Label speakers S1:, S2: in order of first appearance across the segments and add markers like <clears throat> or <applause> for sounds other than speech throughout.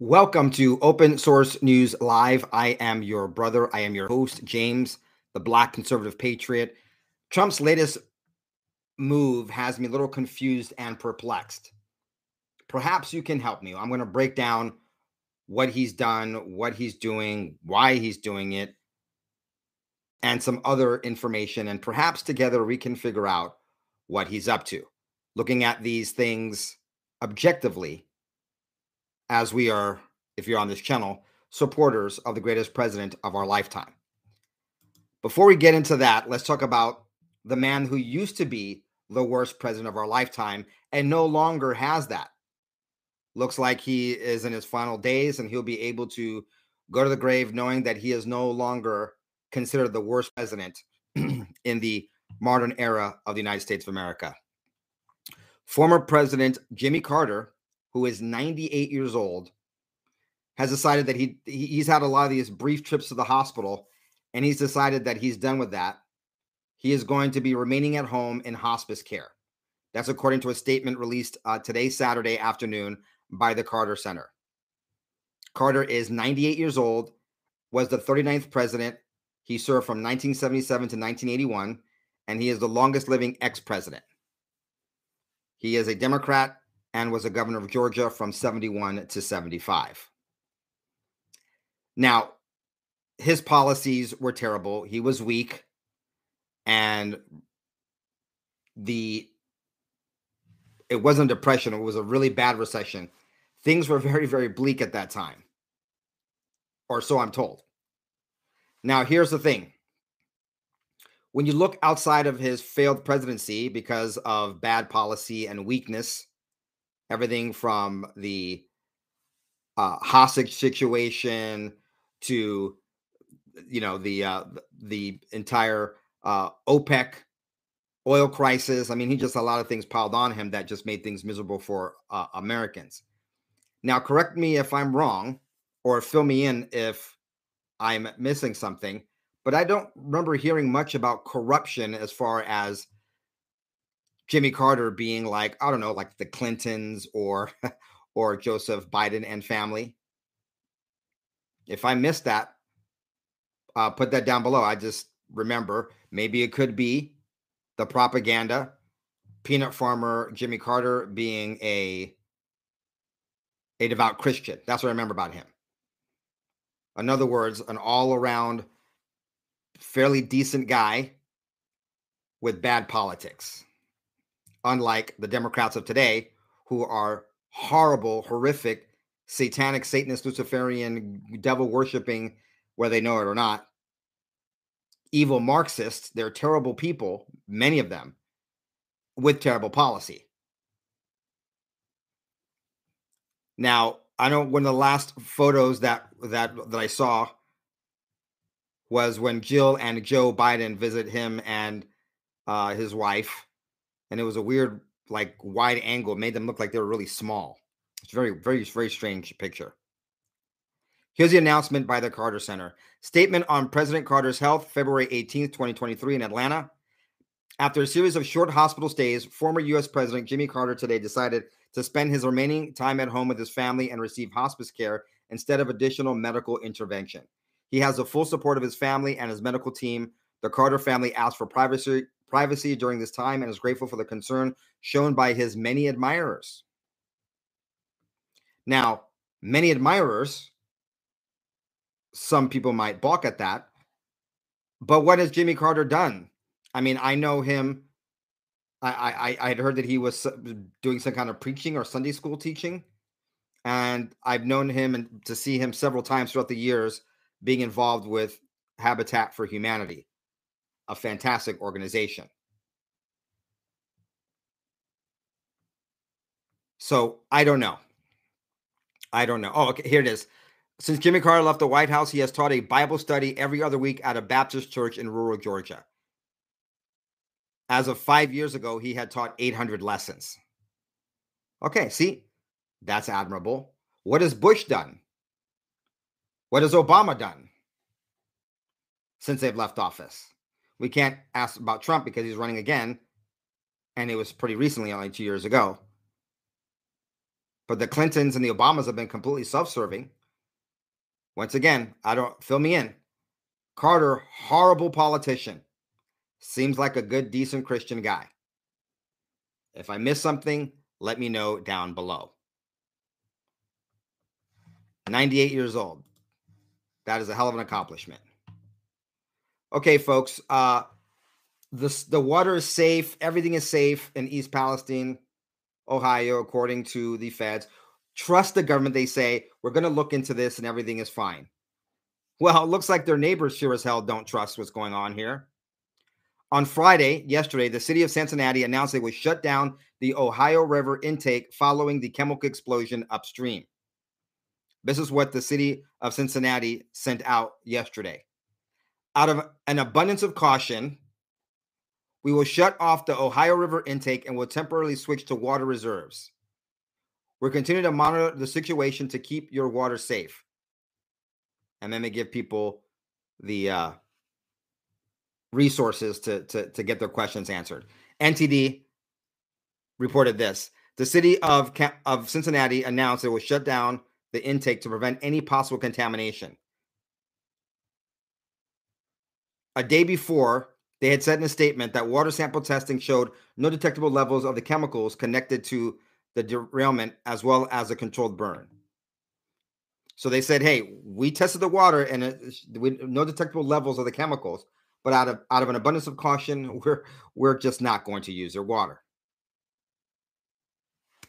S1: Welcome to Open Source News Live. I am your brother. I am your host, James, the Black conservative patriot. Trump's latest move has me a little confused and perplexed. Perhaps you can help me. I'm going to break down what he's done, what he's doing, why he's doing it, and some other information. And perhaps together we can figure out what he's up to. Looking at these things objectively as we are, if you're on this channel, supporters of the greatest president of our lifetime. Before we get into that, let's talk about the man who used to be the worst president of our lifetime and no longer has that. Looks like he is in his final days and he'll be able to go to the grave knowing that he is no longer considered the worst president <clears throat> in the modern era of the United States of America. Former President Jimmy Carter who is 98 years old, has decided that he he's had a lot of these brief trips to the hospital, and he's decided that he's done with that. He is going to be remaining at home in hospice care. That's according to a statement released uh, today, Saturday afternoon, by the Carter Center. Carter is 98 years old, was the 39th president. He served from 1977 to 1981, and he is the longest living ex president. He is a Democrat and was a governor of Georgia from 71 to 75. Now, his policies were terrible. He was weak and the it wasn't depression, it was a really bad recession. Things were very very bleak at that time. Or so I'm told. Now, here's the thing. When you look outside of his failed presidency because of bad policy and weakness, everything from the uh, hostage situation to you know the uh, the entire uh, OPEC oil crisis. I mean, he just a lot of things piled on him that just made things miserable for uh, Americans. Now, correct me if I'm wrong, or fill me in if I'm missing something. But I don't remember hearing much about corruption as far as Jimmy Carter being like, I don't know, like the Clintons or <laughs> or Joseph Biden and family. If I missed that, uh, put that down below. I just remember maybe it could be the propaganda, peanut farmer Jimmy Carter being a a devout Christian. That's what I remember about him. In other words, an all around fairly decent guy with bad politics unlike the Democrats of today, who are horrible, horrific, satanic, Satanist, Luciferian, devil worshiping, whether they know it or not, evil Marxists. They're terrible people, many of them, with terrible policy. Now, I know one of the last photos that that that I saw was when Jill and Joe Biden visit him and uh, his wife and it was a weird, like wide angle, it made them look like they were really small. It's very, very, very strange picture. Here's the announcement by the Carter Center. Statement on President Carter's health, February 18th, 2023, in Atlanta. After a series of short hospital stays, former U.S. President Jimmy Carter today decided to spend his remaining time at home with his family and receive hospice care instead of additional medical intervention. He has the full support of his family and his medical team. The Carter family asked for privacy privacy during this time and is grateful for the concern shown by his many admirers. Now, many admirers, some people might balk at that, but what has Jimmy Carter done? I mean, I know him. I I I had heard that he was doing some kind of preaching or Sunday school teaching, and I've known him and to see him several times throughout the years being involved with Habitat for Humanity a fantastic organization. So I don't know. I don't know. Oh, okay. Here it is. Since Jimmy Carter left the White House, he has taught a Bible study every other week at a Baptist church in rural Georgia. As of five years ago, he had taught 800 lessons. Okay, see, that's admirable. What has Bush done? What has Obama done since they've left office? We can't ask about Trump because he's running again, and it was pretty recently, only two years ago. But the Clintons and the Obamas have been completely self-serving. Once again, I don't fill me in. Carter, horrible politician. Seems like a good, decent Christian guy. If I miss something, let me know down below. 98 years old. That is a hell of an accomplishment. Okay, folks. Uh the the water is safe. Everything is safe in East Palestine, Ohio, according to the feds. Trust the government. They say we're going to look into this and everything is fine. Well, it looks like their neighbors sure as hell don't trust what's going on here. On Friday, yesterday, the city of Cincinnati announced they would shut down the Ohio River intake following the chemical explosion upstream. This is what the city of Cincinnati sent out yesterday. Out of an abundance of caution, we will shut off the Ohio River intake and will temporarily switch to water reserves. We're continuing to monitor the situation to keep your water safe. And then they give people the uh, resources to, to, to get their questions answered. NTD reported this. The city of, of Cincinnati announced it will shut down the intake to prevent any possible contamination. A day before, they had said in a statement that water sample testing showed no detectable levels of the chemicals connected to the derailment as well as a controlled burn. So they said, "Hey, we tested the water and it, no detectable levels of the chemicals, but out of out of an abundance of caution, <laughs> we're we're just not going to use their water."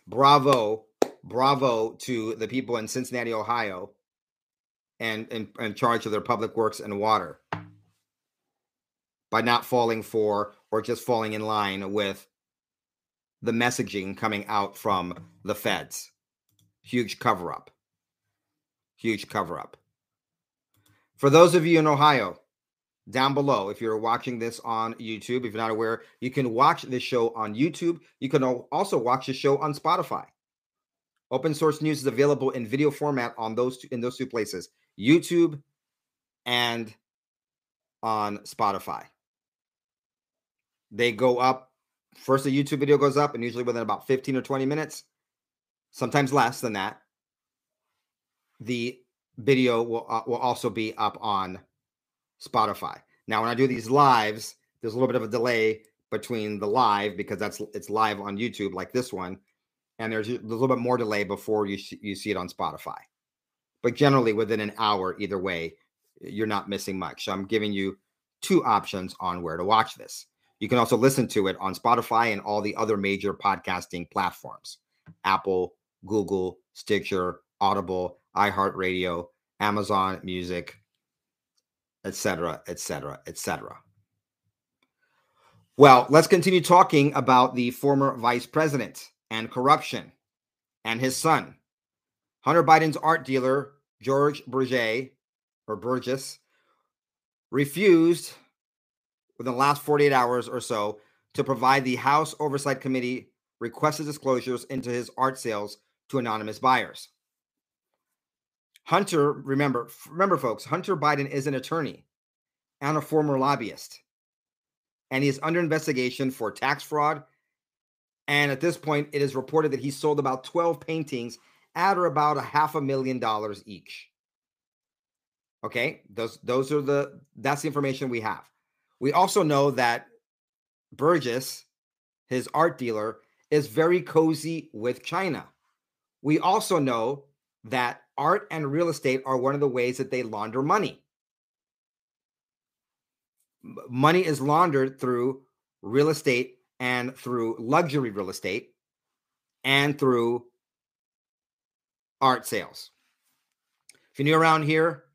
S1: Bravo, bravo to the people in Cincinnati, Ohio, and in, in charge of their public works and water by not falling for or just falling in line with the messaging coming out from the feds. Huge cover up. Huge cover up. For those of you in Ohio, down below, if you're watching this on YouTube, if you're not aware, you can watch this show on YouTube. You can also watch the show on Spotify. Open source news is available in video format on those two, in those two places, YouTube and on Spotify they go up. First, the YouTube video goes up, and usually within about 15 or 20 minutes, sometimes less than that, the video will, uh, will also be up on Spotify. Now, when I do these lives, there's a little bit of a delay between the live because that's it's live on YouTube like this one, and there's a little bit more delay before you see, you see it on Spotify. But generally, within an hour, either way, you're not missing much. So I'm giving you two options on where to watch this. You can also listen to it on Spotify and all the other major podcasting platforms Apple, Google, Stitcher, Audible, iHeartRadio, Amazon Music, etc., etc., etc. Well, let's continue talking about the former vice president and corruption and his son. Hunter Biden's art dealer, George Burgess, or Burgess, refused within the last 48 hours or so to provide the House Oversight Committee requested disclosures into his art sales to anonymous buyers. Hunter, remember, remember, folks, Hunter Biden is an attorney and a former lobbyist, and he is under investigation for tax fraud. And at this point, it is reported that he sold about 12 paintings at or about a half a million dollars each. Okay, those those are the that's the information we have. We also know that Burgess, his art dealer, is very cozy with China. We also know that art and real estate are one of the ways that they launder money. Money is laundered through real estate and through luxury real estate and through art sales. If you're new around here,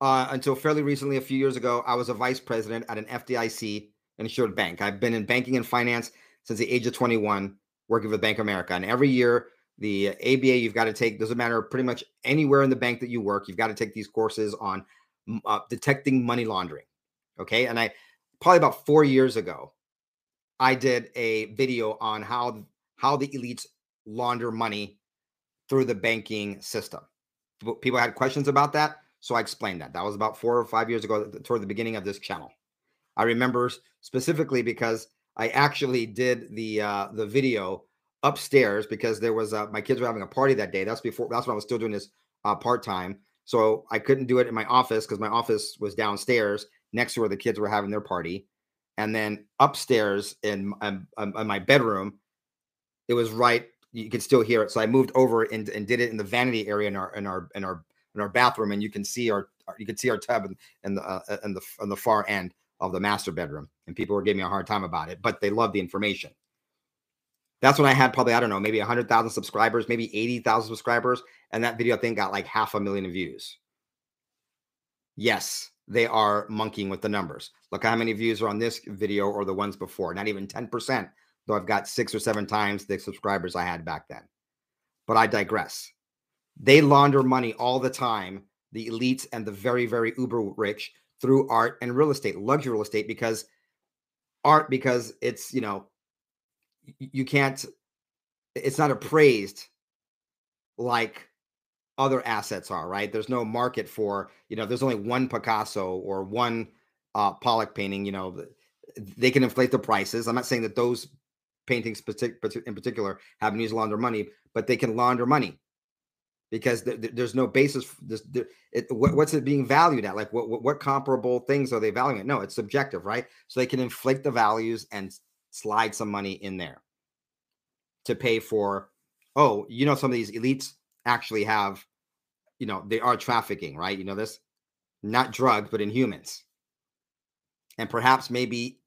S1: uh, until fairly recently, a few years ago, I was a vice president at an FDIC insured bank. I've been in banking and finance since the age of 21, working with Bank of America. And every year, the ABA, you've got to take, doesn't matter pretty much anywhere in the bank that you work, you've got to take these courses on uh, detecting money laundering. Okay. And I probably about four years ago, I did a video on how how the elites launder money through the banking system. People had questions about that. So I explained that. That was about four or five years ago, toward the beginning of this channel. I remember specifically because I actually did the uh, the video upstairs because there was uh, my kids were having a party that day. That's before. That's when I was still doing this uh, part time. So I couldn't do it in my office because my office was downstairs next to where the kids were having their party, and then upstairs in, in, in my bedroom, it was right. You could still hear it. So I moved over and, and did it in the vanity area in our in our in our in our bathroom, and you can see our you can see our tub in the uh, in the on the far end of the master bedroom. And people were giving me a hard time about it, but they loved the information. That's when I had probably, I don't know, maybe 100,000 subscribers, maybe 80,000 subscribers. And that video thing got like half a million views. Yes, they are monkeying with the numbers. Look how many views are on this video or the ones before. Not even 10%, though I've got six or seven times the subscribers I had back then. But I digress. They launder money all the time, the elites and the very, very uber rich through art and real estate, luxury real estate, because art, because it's, you know, you can't it's not appraised like other assets are right? There's no market for you know there's only one picasso or one uh pollock painting you know they can inflate the prices. I'm not saying that those paintings in particular have news launder money but they can launder money because there's no basis this it, what's it being valued at? Like what, what comparable things are they valuing it no it's subjective right? So they can inflate the values and slide some money in there to pay for oh you know some of these elites actually have you know they are trafficking right? You know this? Not drugs but in humans. And perhaps maybe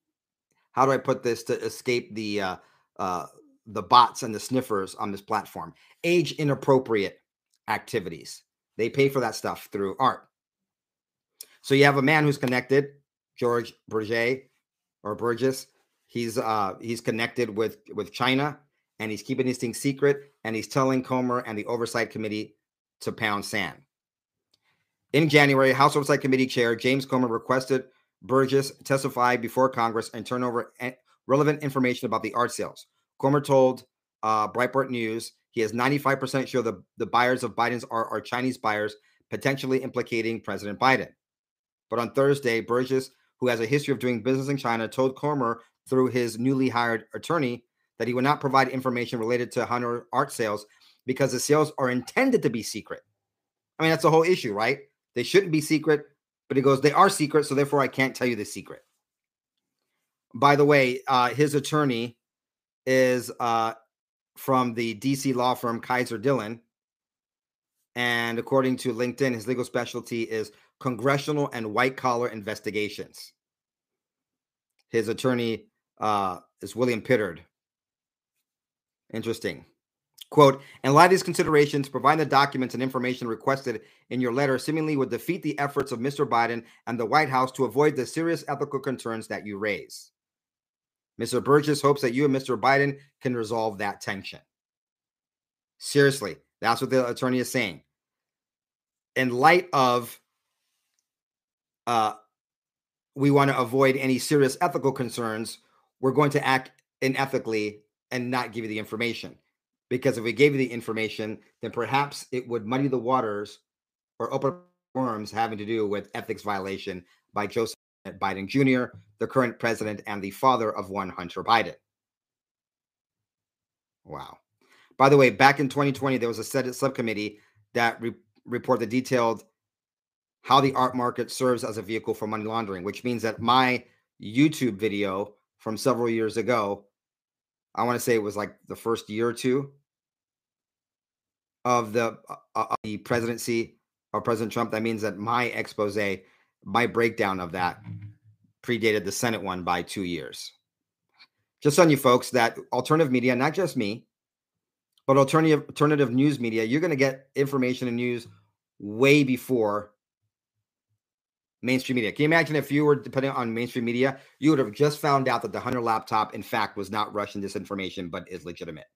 S1: how do i put this to escape the uh uh the bots and the sniffers on this platform? Age inappropriate activities they pay for that stuff through art so you have a man who's connected george Burgess or burgess He's uh he's connected with with China and he's keeping these things secret and he's telling Comer and the oversight committee to pound sand. In January, House Oversight Committee Chair James Comer requested Burgess testify before Congress and turn over relevant information about the art sales. Comer told uh, Breitbart News he is 95% sure the, the buyers of Biden's art are Chinese buyers, potentially implicating President Biden. But on Thursday, Burgess, who has a history of doing business in China, told Comer through his newly hired attorney that he would not provide information related to Hunter art sales because the sales are intended to be secret. I mean, that's the whole issue, right? They shouldn't be secret, but he goes, they are secret, so therefore I can't tell you the secret. By the way, uh, his attorney is uh, from the DC law firm Kaiser Dillon. And according to LinkedIn, his legal specialty is congressional and white collar investigations. His attorney uh, is William Pittard. Interesting. Quote, in light of these considerations, providing the documents and information requested in your letter seemingly would defeat the efforts of Mr. Biden and the White House to avoid the serious ethical concerns that you raise. Mr. Burgess hopes that you and Mr. Biden can resolve that tension. Seriously, that's what the attorney is saying. In light of uh, we want to avoid any serious ethical concerns, we're going to act unethically and not give you the information. Because if we gave you the information, then perhaps it would muddy the waters or open worms having to do with ethics violation by Joseph Biden Jr., the current president and the father of one Hunter Biden. Wow. By the way, back in 2020, there was a Senate subcommittee that re- reported detailed how the art market serves as a vehicle for money laundering, which means that my YouTube video from several years ago. I want to say it was like the first year or two of the uh, uh the presidency of President Trump. That means that my expose, my breakdown of that, predated the Senate one by two years. Just on you folks that alternative media, not just me, but alternative alternative news media, you're going to get information and news way before mainstream media. Can you imagine if you were depending on mainstream media, you would have just found out that the Hunter laptop, in fact, was not Russian disinformation, but is legitimate.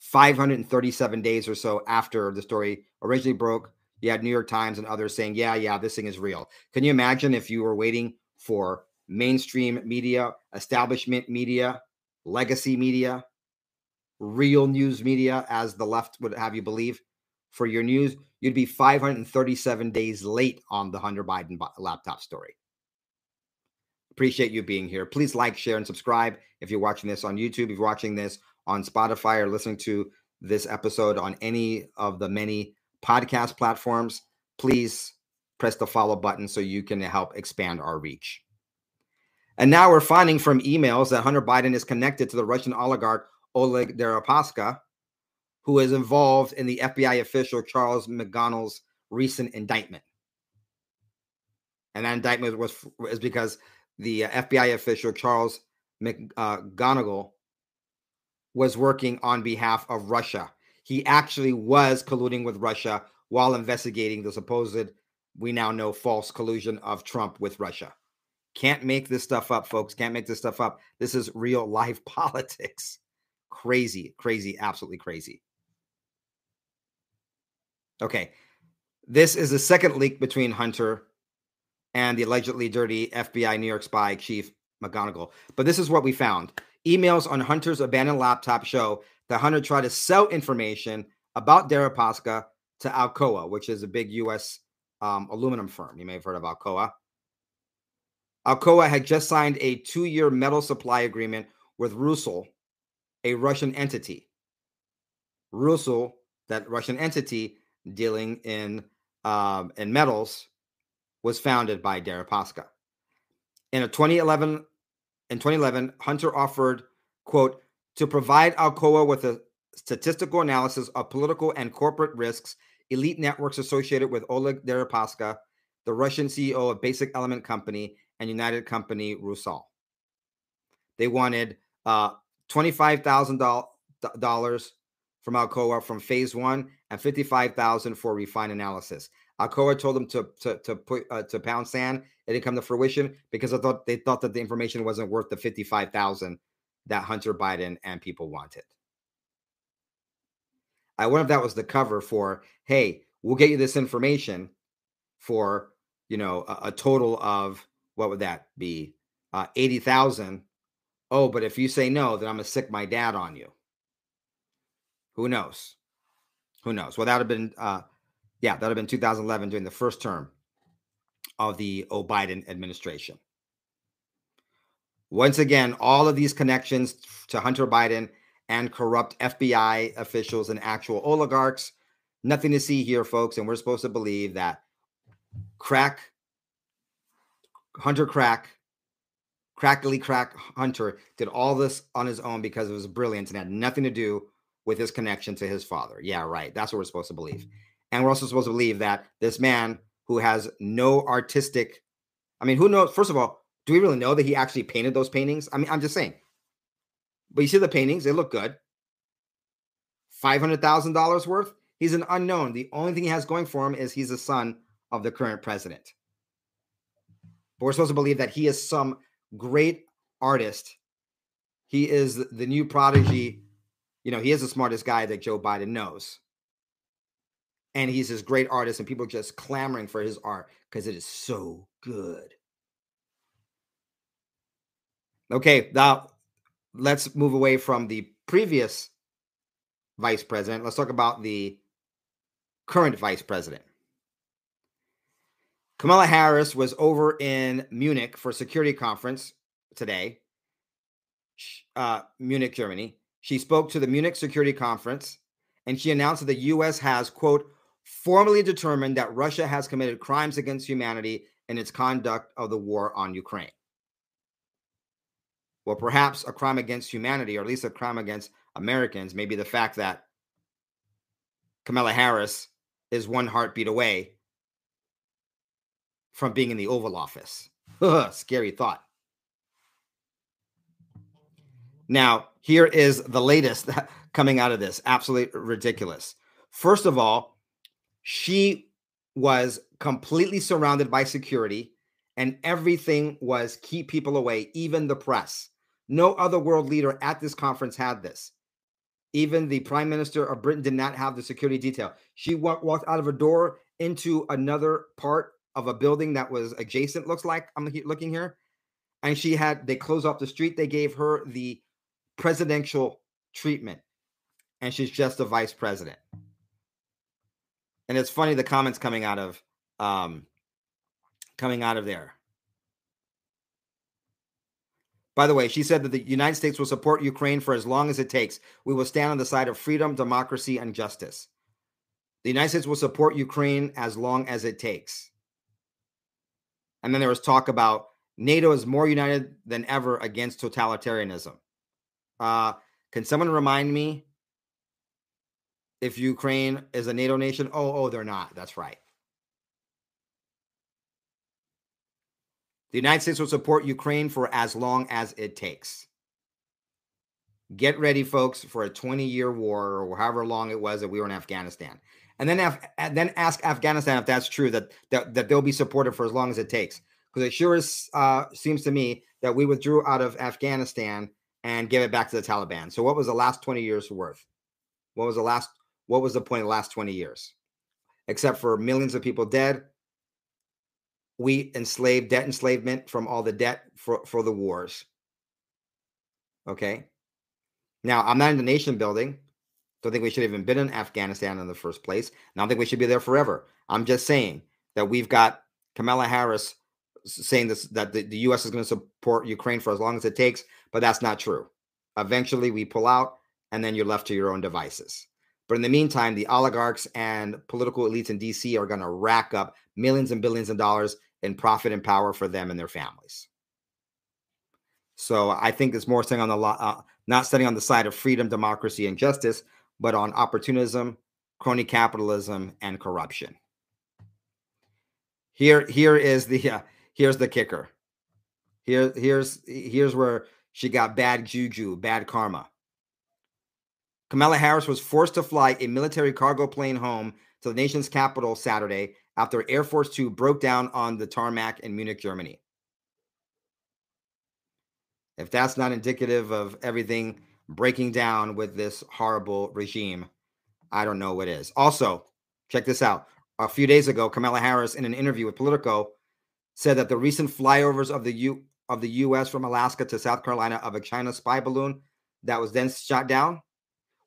S1: 537 days or so after the story originally broke, you had New York Times and others saying, yeah, yeah, this thing is real. Can you imagine if you were waiting for mainstream media, establishment media, legacy media, real news media, as the left would have you believe, for your news? you'd be 537 days late on the Hunter Biden laptop story. Appreciate you being here. Please like, share, and subscribe if you're watching this on YouTube. If you're watching this on Spotify or listening to this episode on any of the many podcast platforms, please press the follow button so you can help expand our reach. And now we're finding from emails that Hunter Biden is connected to the Russian oligarch Oleg Deripaska, who is involved in the FBI official Charles McGonigal's recent indictment. And that indictment was is because the uh, FBI official Charles McGonigal uh, was working on behalf of Russia. He actually was colluding with Russia while investigating the supposed, we now know, false collusion of Trump with Russia. Can't make this stuff up, folks. Can't make this stuff up. This is real life <laughs> politics. Crazy, crazy, absolutely crazy. Okay. This is the second leak between Hunter and the allegedly dirty FBI New York spy chief McGonigal. But this is what we found. Emails on Hunter's abandoned laptop show that Hunter tried to sell information about Deripaska to Alcoa, which is a big U.S. Um, aluminum firm. You may have heard of Alcoa. Alcoa had just signed a two-year metal supply agreement with Rusal, a Russian entity. Rusal, that Russian entity dealing in um, in metals, was founded by Deripaska. In a 2011 in 2011, Hunter offered, quote, to provide Alcoa with a statistical analysis of political and corporate risks, elite networks associated with Oleg Deripaska, the Russian CEO of Basic Element Company and United Company Rusal. They wanted uh, $25,000 from Alcoa from phase one and 55000 for refined analysis. Alcoa told them to to to put uh, to pound sand. It didn't come to fruition because I thought they thought that the information wasn't worth the fifty five thousand that Hunter Biden and people wanted. I wonder if that was the cover for, hey, we'll get you this information for you know a, a total of what would that be? Uh, eighty thousand. Oh, but if you say no, then I'm gonna sick my dad on you. Who knows? Who knows? Well, that would have been uh, yeah, that would have been 2011 during the first term of the O. Biden administration. Once again, all of these connections to Hunter Biden and corrupt FBI officials and actual oligarchs. Nothing to see here, folks. And we're supposed to believe that crack, Hunter Crack, Crackly Crack Hunter did all this on his own because it was brilliant and had nothing to do with his connection to his father. Yeah, right. That's what we're supposed to believe. And we're also supposed to believe that this man who has no artistic, I mean, who knows? First of all, do we really know that he actually painted those paintings? I mean, I'm just saying. But you see the paintings, they look good. $500,000 worth. He's an unknown. The only thing he has going for him is he's the son of the current president. But we're supposed to believe that he is some great artist. He is the new prodigy. You know, he is the smartest guy that Joe Biden knows and he's this great artist and people are just clamoring for his art because it is so good okay now let's move away from the previous vice president. Let's talk about the current vice president. Kamala harris was over in munich for a security conference today. Uh, munich germany. She spoke to the munich security conference and she announced that the us has quote formally determined that Russia has committed crimes against humanity in its conduct of the war on Ukraine. Well, perhaps a crime against humanity, or at least a crime against Americans, may be the fact that Kamala Harris is one heartbeat away from being in the Oval Office. Scary thought. Now, here is the latest <laughs> coming out of this. Absolutely ridiculous. First of all, she was completely surrounded by security and everything was keep people away, even the press. No other world leader at this conference had this. Even the prime minister of Britain did not have the security detail. She walked, out of a door into another part of a building that was adjacent, looks like. I'm looking here. And she had, they closed off the street. They gave her the presidential treatment. And she's just a vice president and it's funny the comments coming out of um coming out of there By the way, she said that the United States will support Ukraine for as long as it takes. We will stand on the side of freedom, democracy, and justice. The United States will support Ukraine as long as it takes. And then there was talk about NATO is more united than ever against totalitarianism. Uh, can someone remind me if Ukraine is a NATO nation? Oh, oh, they're not. That's right. The United States will support Ukraine for as long as it takes. Get ready, folks, for a 20 year war or however long it was that we were in Afghanistan. And then, Af- then ask Afghanistan if that's true, that, that, that they'll be supported for as long as it takes. Because it sure is, uh, seems to me that we withdrew out of Afghanistan and gave it back to the Taliban. So, what was the last 20 years worth? What was the last, what was the point of the last 20 years? Except for millions of people dead, we enslaved debt enslavement from all the debt for, for the wars. Okay. Now, I'm not in the nation building. Don't think we should have even been in Afghanistan in the first place. And I don't think we should be there forever. I'm just saying that we've got Kamala Harris saying this that the, the US is going to support Ukraine for as long as it takes, but that's not true. Eventually we pull out and then you're left to your own devices. But in the meantime, the oligarchs and political elites in DC are going to rack up millions and billions of dollars in profit and power for them and their families. So I think it's more staying on the uh, not standing on the side of freedom, democracy, and justice, but on opportunism, crony capitalism, and corruption. Here, here is the uh, here's the kicker. Here, here's here's where she got bad juju, bad karma. Kamala Harris was forced to fly a military cargo plane home to the nation's capital Saturday after Air Force Two broke down on the tarmac in Munich, Germany. If that's not indicative of everything breaking down with this horrible regime, I don't know what is. Also, check this out. A few days ago, Kamala Harris, in an interview with Politico, said that the recent flyovers of the U of the U.S. from Alaska to South Carolina of a China spy balloon that was then shot down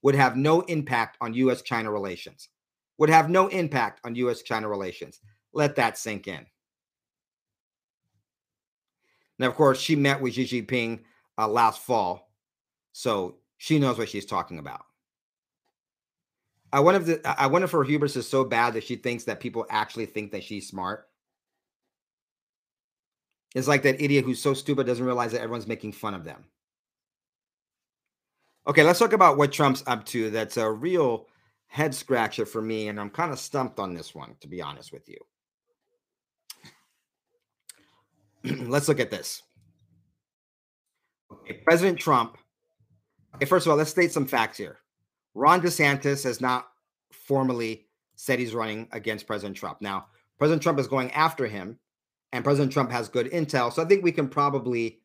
S1: would have no impact on U.S.-China relations would have no impact on U.S. China relations. Let that sink in. Now, of course, she met with Xi Jinping uh, last fall, so she knows what she's talking about. I wonder if the, I wonder if her hubris is so bad that she thinks that people actually think that she's smart. It's like that idiot who's so stupid doesn't realize that everyone's making fun of them. Okay, let's talk about what Trump's up to. That's a real head scratcher for me, and I'm kind of stumped on this one, to be honest with you. <clears throat> let's look at this. Okay, President Trump. Okay, first of all, let's state some facts here. Ron DeSantis has not formally said he's running against President Trump. Now, President Trump is going after him, and President Trump has good intel. So I think we can probably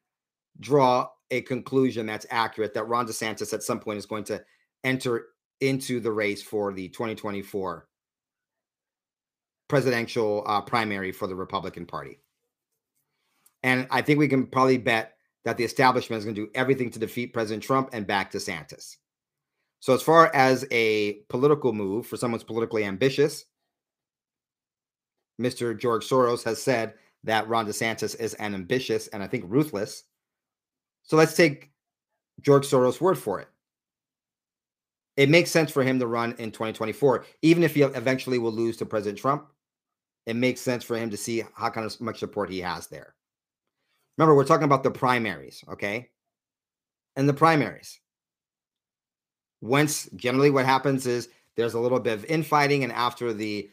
S1: draw a conclusion that's accurate that Ron DeSantis at some point is going to enter into the race for the 2024 presidential uh, primary for the Republican Party. And I think we can probably bet that the establishment is going to do everything to defeat President Trump and back to DeSantis. So, as far as a political move for someone's politically ambitious, Mr. George Soros has said that Ron DeSantis is an ambitious and I think ruthless. So, let's take George Soros' word for it it makes sense for him to run in 2024, even if he eventually will lose to President Trump. It makes sense for him to see how kind of much support he has there. Remember, we're talking about the primaries, okay? And the primaries. Once generally what happens is there's a little bit of infighting, and after the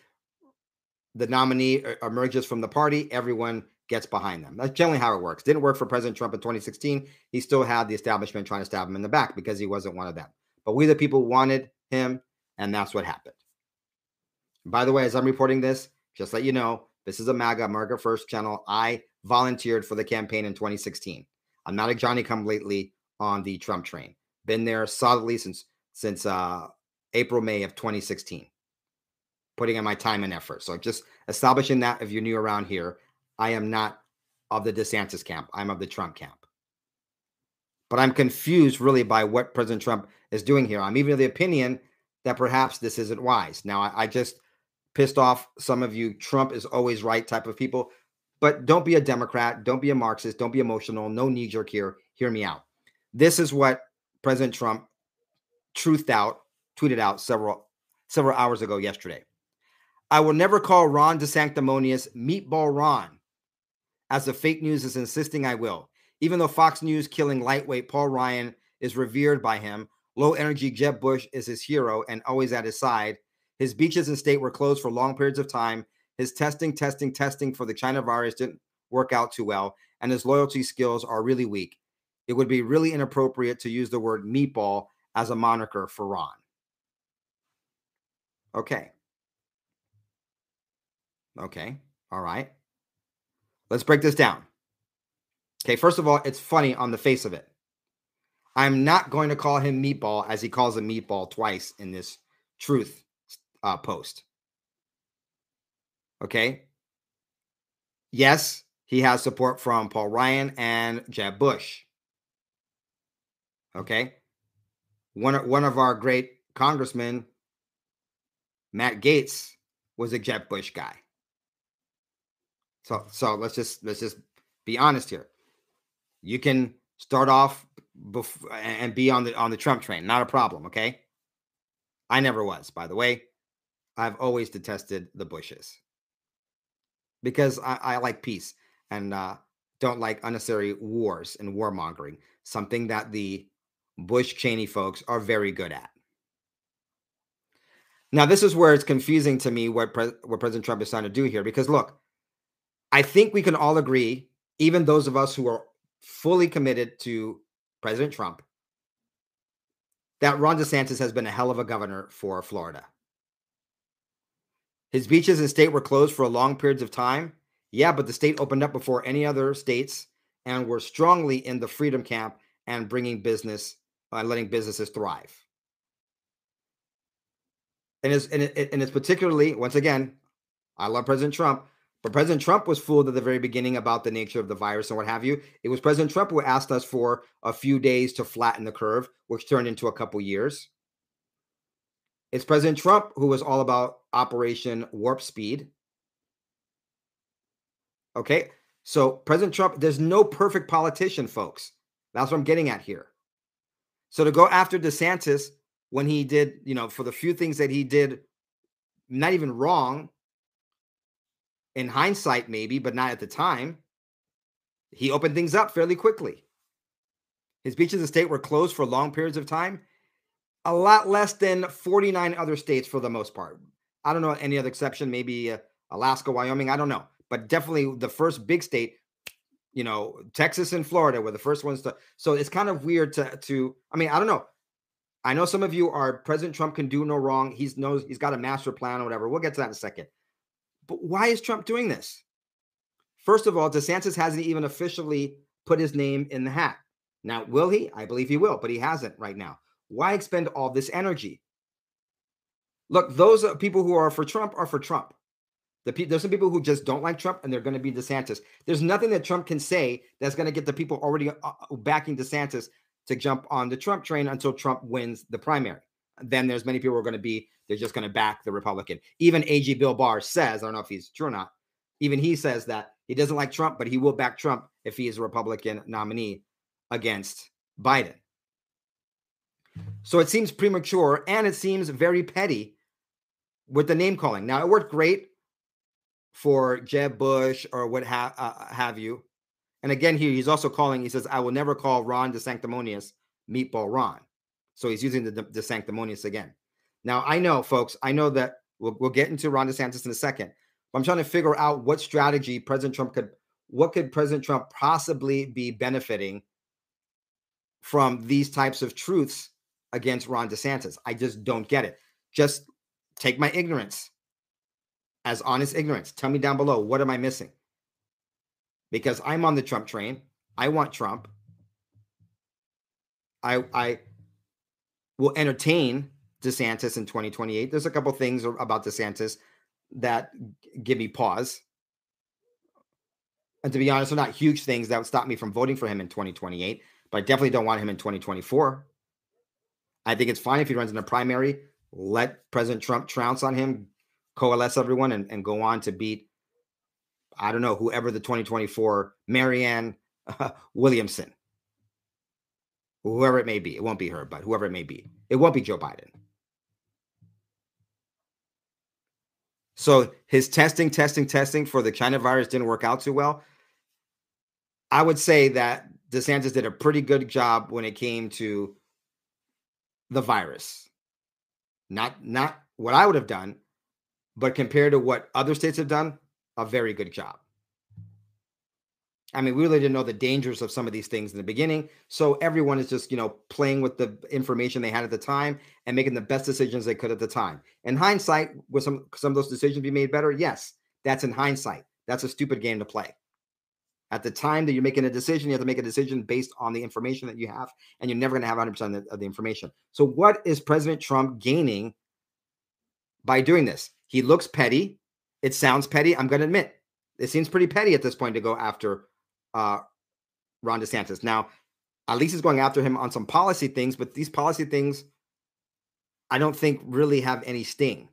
S1: the nominee emerges from the party, everyone gets behind them. That's generally how it works. Didn't work for President Trump in 2016. He still had the establishment trying to stab him in the back because he wasn't one of them. But we, the people, wanted him, and that's what happened. By the way, as I'm reporting this, just let you know, this is a MAGA, America First channel. I volunteered for the campaign in 2016. I'm not a Johnny come lately on the Trump train. Been there solidly since since uh, April, May of 2016, putting in my time and effort. So just establishing that if you're new around here, I am not of the DeSantis camp. I'm of the Trump camp. But I'm confused really by what President Trump is doing here. I'm even of the opinion that perhaps this isn't wise. Now, I, I just pissed off some of you Trump is always right type of people, but don't be a Democrat. Don't be a Marxist. Don't be emotional. No knee jerk here. Hear me out. This is what President Trump truthed out, tweeted out several several hours ago yesterday. I will never call Ron DeSanctimonious Meatball Ron, as the fake news is insisting I will. Even though Fox News killing lightweight Paul Ryan is revered by him, low energy Jeb Bush is his hero and always at his side. His beaches and state were closed for long periods of time. His testing, testing, testing for the China virus didn't work out too well, and his loyalty skills are really weak. It would be really inappropriate to use the word meatball as a moniker for Ron. Okay. Okay. All right. Let's break this down. Okay. First of all, it's funny on the face of it. I'm not going to call him meatball as he calls him meatball twice in this truth uh, post. Okay. Yes, he has support from Paul Ryan and Jeb Bush. Okay. One, one of our great congressmen, Matt Gaetz, was a Jeb Bush guy. So so let's just let's just be honest here. You can start off and be on the on the Trump train, not a problem, okay? I never was, by the way. I've always detested the Bushes because I, I like peace and uh, don't like unnecessary wars and warmongering, something that the Bush Cheney folks are very good at. Now, this is where it's confusing to me what, Pre- what President Trump is trying to do here, because look, I think we can all agree, even those of us who are fully committed to President Trump, that Ron DeSantis has been a hell of a governor for Florida. His beaches and state were closed for long periods of time. Yeah, but the state opened up before any other states and were strongly in the freedom camp and bringing business and uh, letting businesses thrive. And it's, and, it, and it's particularly, once again, I love President Trump, but President Trump was fooled at the very beginning about the nature of the virus and what have you. It was President Trump who asked us for a few days to flatten the curve, which turned into a couple years. It's President Trump who was all about Operation Warp Speed. Okay. So, President Trump, there's no perfect politician, folks. That's what I'm getting at here. So, to go after DeSantis when he did, you know, for the few things that he did, not even wrong in hindsight, maybe, but not at the time, he opened things up fairly quickly. His beaches of state were closed for long periods of time, a lot less than 49 other states for the most part. I don't know any other exception, maybe uh, Alaska, Wyoming, I don't know, but definitely the first big state, you know, Texas and Florida were the first ones to. So it's kind of weird to to. I mean, I don't know. I know some of you are President Trump can do no wrong. He's knows he's got a master plan or whatever. We'll get to that in a second. But why is Trump doing this? First of all, DeSantis hasn't even officially put his name in the hat. Now, will he? I believe he will, but he hasn't right now. Why expend all this energy? Look, those people who are for Trump are for Trump. The pe- there's some people who just don't like Trump and they're going to be DeSantis. There's nothing that Trump can say that's going to get the people already uh, uh, backing DeSantis to jump on the Trump train until Trump wins the primary. Then there's many people who are going to be they're just going to back the Republican. Even AG Bill Barr says, I don't know if he's true or not, even he says that he doesn't like Trump, but he will back Trump if he is a Republican nominee against Biden. So it seems premature and it seems very petty with the name calling. Now, it worked great for Jeb Bush or what ha- uh, have you. And again, here he's also calling, he says, I will never call Ron DeSanctimonious Meatball Ron. So he's using the, the, sanctimonious again. Now, I know, folks, I know that we'll, we'll get into Ron DeSantis in a second, but I'm trying to figure out what strategy President Trump could, what could President Trump possibly be benefiting from these types of truths against Ron DeSantis? I just don't get it. Just take my ignorance as honest ignorance. Tell me down below, what am I missing? Because I'm on the Trump train. I want Trump. I I will entertain DeSantis in 2028. There's a couple things about DeSantis that give me pause. And to be honest, they're not huge things that would stop me from voting for him in 2028, but I definitely don't want him in 2024. I think it's fine if he runs in a primary, let President Trump trounce on him, coalesce everyone, and, and go on to beat I don't know, whoever the 2024 Marianne uh, <laughs> Williamson, whoever it may be. It won't be her, but whoever it may be. It won't be Joe Biden. So his testing, testing, testing for the China virus didn't work out too well. I would say that DeSantis did a pretty good job when it came to the virus. Not not what I would have done, but compared to what other states have done, a very good job. I mean, we really didn't know the dangers of some of these things in the beginning. So everyone is just, you know, playing with the information they had at the time and making the best decisions they could at the time. In hindsight, would some some of those decisions be made better? Yes. That's in hindsight. That's a stupid game to play. At the time that you're making a decision, you have to make a decision based on the information that you have, and you're never going to have 100% of the information. So, what is President Trump gaining by doing this? He looks petty. It sounds petty. I'm going to admit it seems pretty petty at this point to go after uh, Ron DeSantis. Now, at least he's going after him on some policy things, but these policy things I don't think really have any sting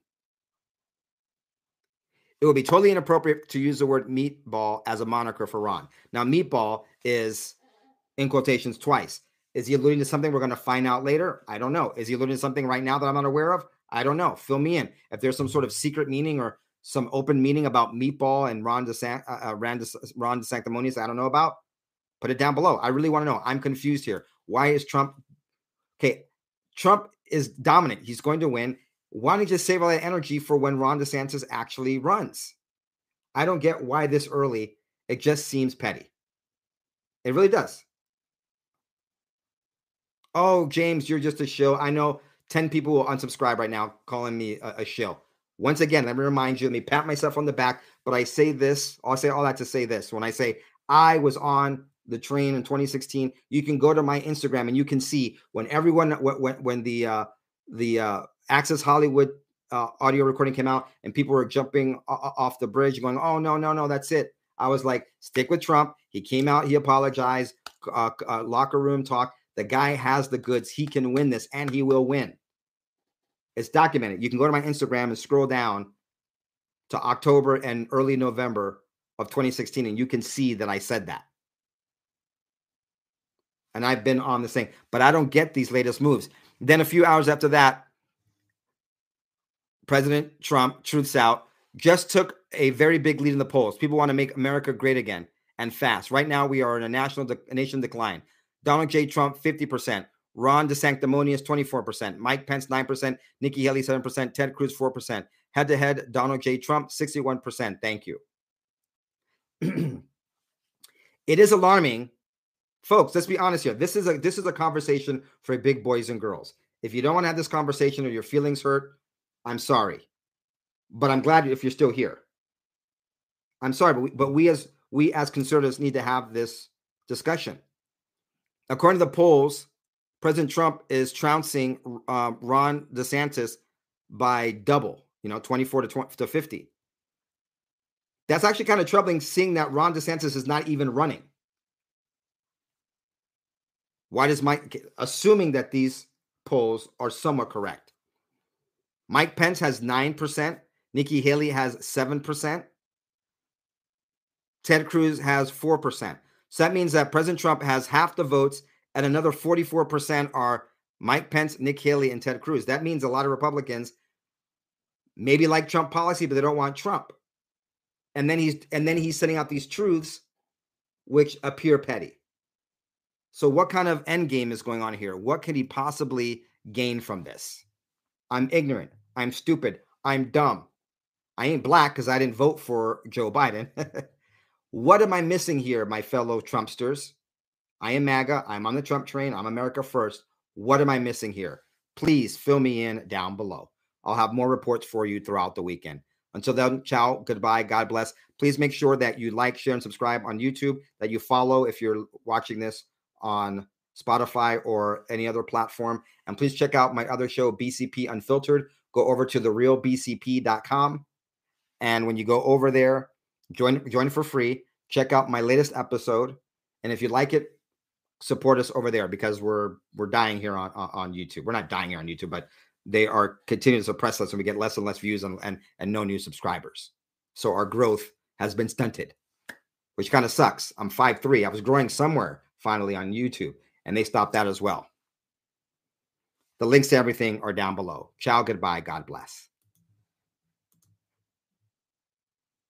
S1: it would be totally inappropriate to use the word meatball as a moniker for Ron. Now, meatball is in quotations twice. Is he alluding to something we're going to find out later? I don't know. Is he alluding to something right now that I'm not aware of? I don't know. Fill me in. If there's some sort of secret meaning or some open meaning about meatball and Ron DeSant- uh, uh, Ron, De- Ron DeSanctimonious I don't know about, put it down below. I really want to know. I'm confused here. Why is Trump? Okay, Trump is dominant. He's going to win. Why don't you just save all that energy for when Ron DeSantis actually runs? I don't get why this early. It just seems petty. It really does. Oh, James, you're just a show. I know 10 people will unsubscribe right now calling me a, a show. Once again, let me remind you, let me pat myself on the back, but I say this, I'll say all that to say this. When I say I was on the train in 2016, you can go to my Instagram and you can see when everyone when when the uh the uh Access Hollywood uh, audio recording came out and people were jumping off the bridge going, oh, no, no, no, that's it. I was like, stick with Trump. He came out, he apologized, uh, uh, locker room talk. The guy has the goods. He can win this and he will win. It's documented. You can go to my Instagram and scroll down to October and early November of 2016, and you can see that I said that. And I've been on this thing, but I don't get these latest moves. Then a few hours after that, President Trump, truths out, just took a very big lead in the polls. People want to make America great again and fast. Right now, we are in a national de- nation decline. Donald J. Trump, 50%. Ron DeSanctimonious, 24%. Mike Pence, 9%. Nikki Haley, 7%. Ted Cruz, 4%. Head to head, Donald J. Trump, 61%. Thank you. <clears throat> it is alarming. Folks, let's be honest here. This is a this is a conversation for big boys and girls. If you don't want to have this conversation or your feelings hurt, I'm sorry, but I'm glad if you're still here. I'm sorry, but we, but we as we as conservatives need to have this discussion. According to the polls, President Trump is trouncing uh, Ron DeSantis by double, you know, 24 to 20, to 50. That's actually kind of troubling seeing that Ron DeSantis is not even running. Why does Mike, assuming that these polls are somewhat correct, Mike Pence has 9%. Nikki Haley has 7%. Ted Cruz has 4%. So that means that President Trump has half the votes, and another 44% are Mike Pence, Nick Haley, and Ted Cruz. That means a lot of Republicans maybe like Trump policy, but they don't want Trump. And then he's and then he's sending out these truths which appear petty. So what kind of end game is going on here? What could he possibly gain from this? I'm ignorant. I'm stupid. I'm dumb. I ain't black because I didn't vote for Joe Biden. <laughs> what am I missing here, my fellow Trumpsters? I am MAGA. I'm on the Trump train. I'm America first. What am I missing here? Please fill me in down below. I'll have more reports for you throughout the weekend. Until then, ciao, goodbye, God bless. Please make sure that you like, share, and subscribe on YouTube, that you follow if you're watching this on Spotify or any other platform. And please check out my other show, BCP Unfiltered, go over to therealbcp.com. And when you go over there, join join for free. Check out my latest episode. And if you like it, support us over there because we're we're dying here on on YouTube. We're not dying here on YouTube, but they are continuing to suppress us, and we get less and less views and and, and no new subscribers. So our growth has been stunted, which kind of sucks. I'm five three. I was growing somewhere finally on YouTube, and they stopped that as well. The links to everything are down below. Ciao, goodbye, God bless.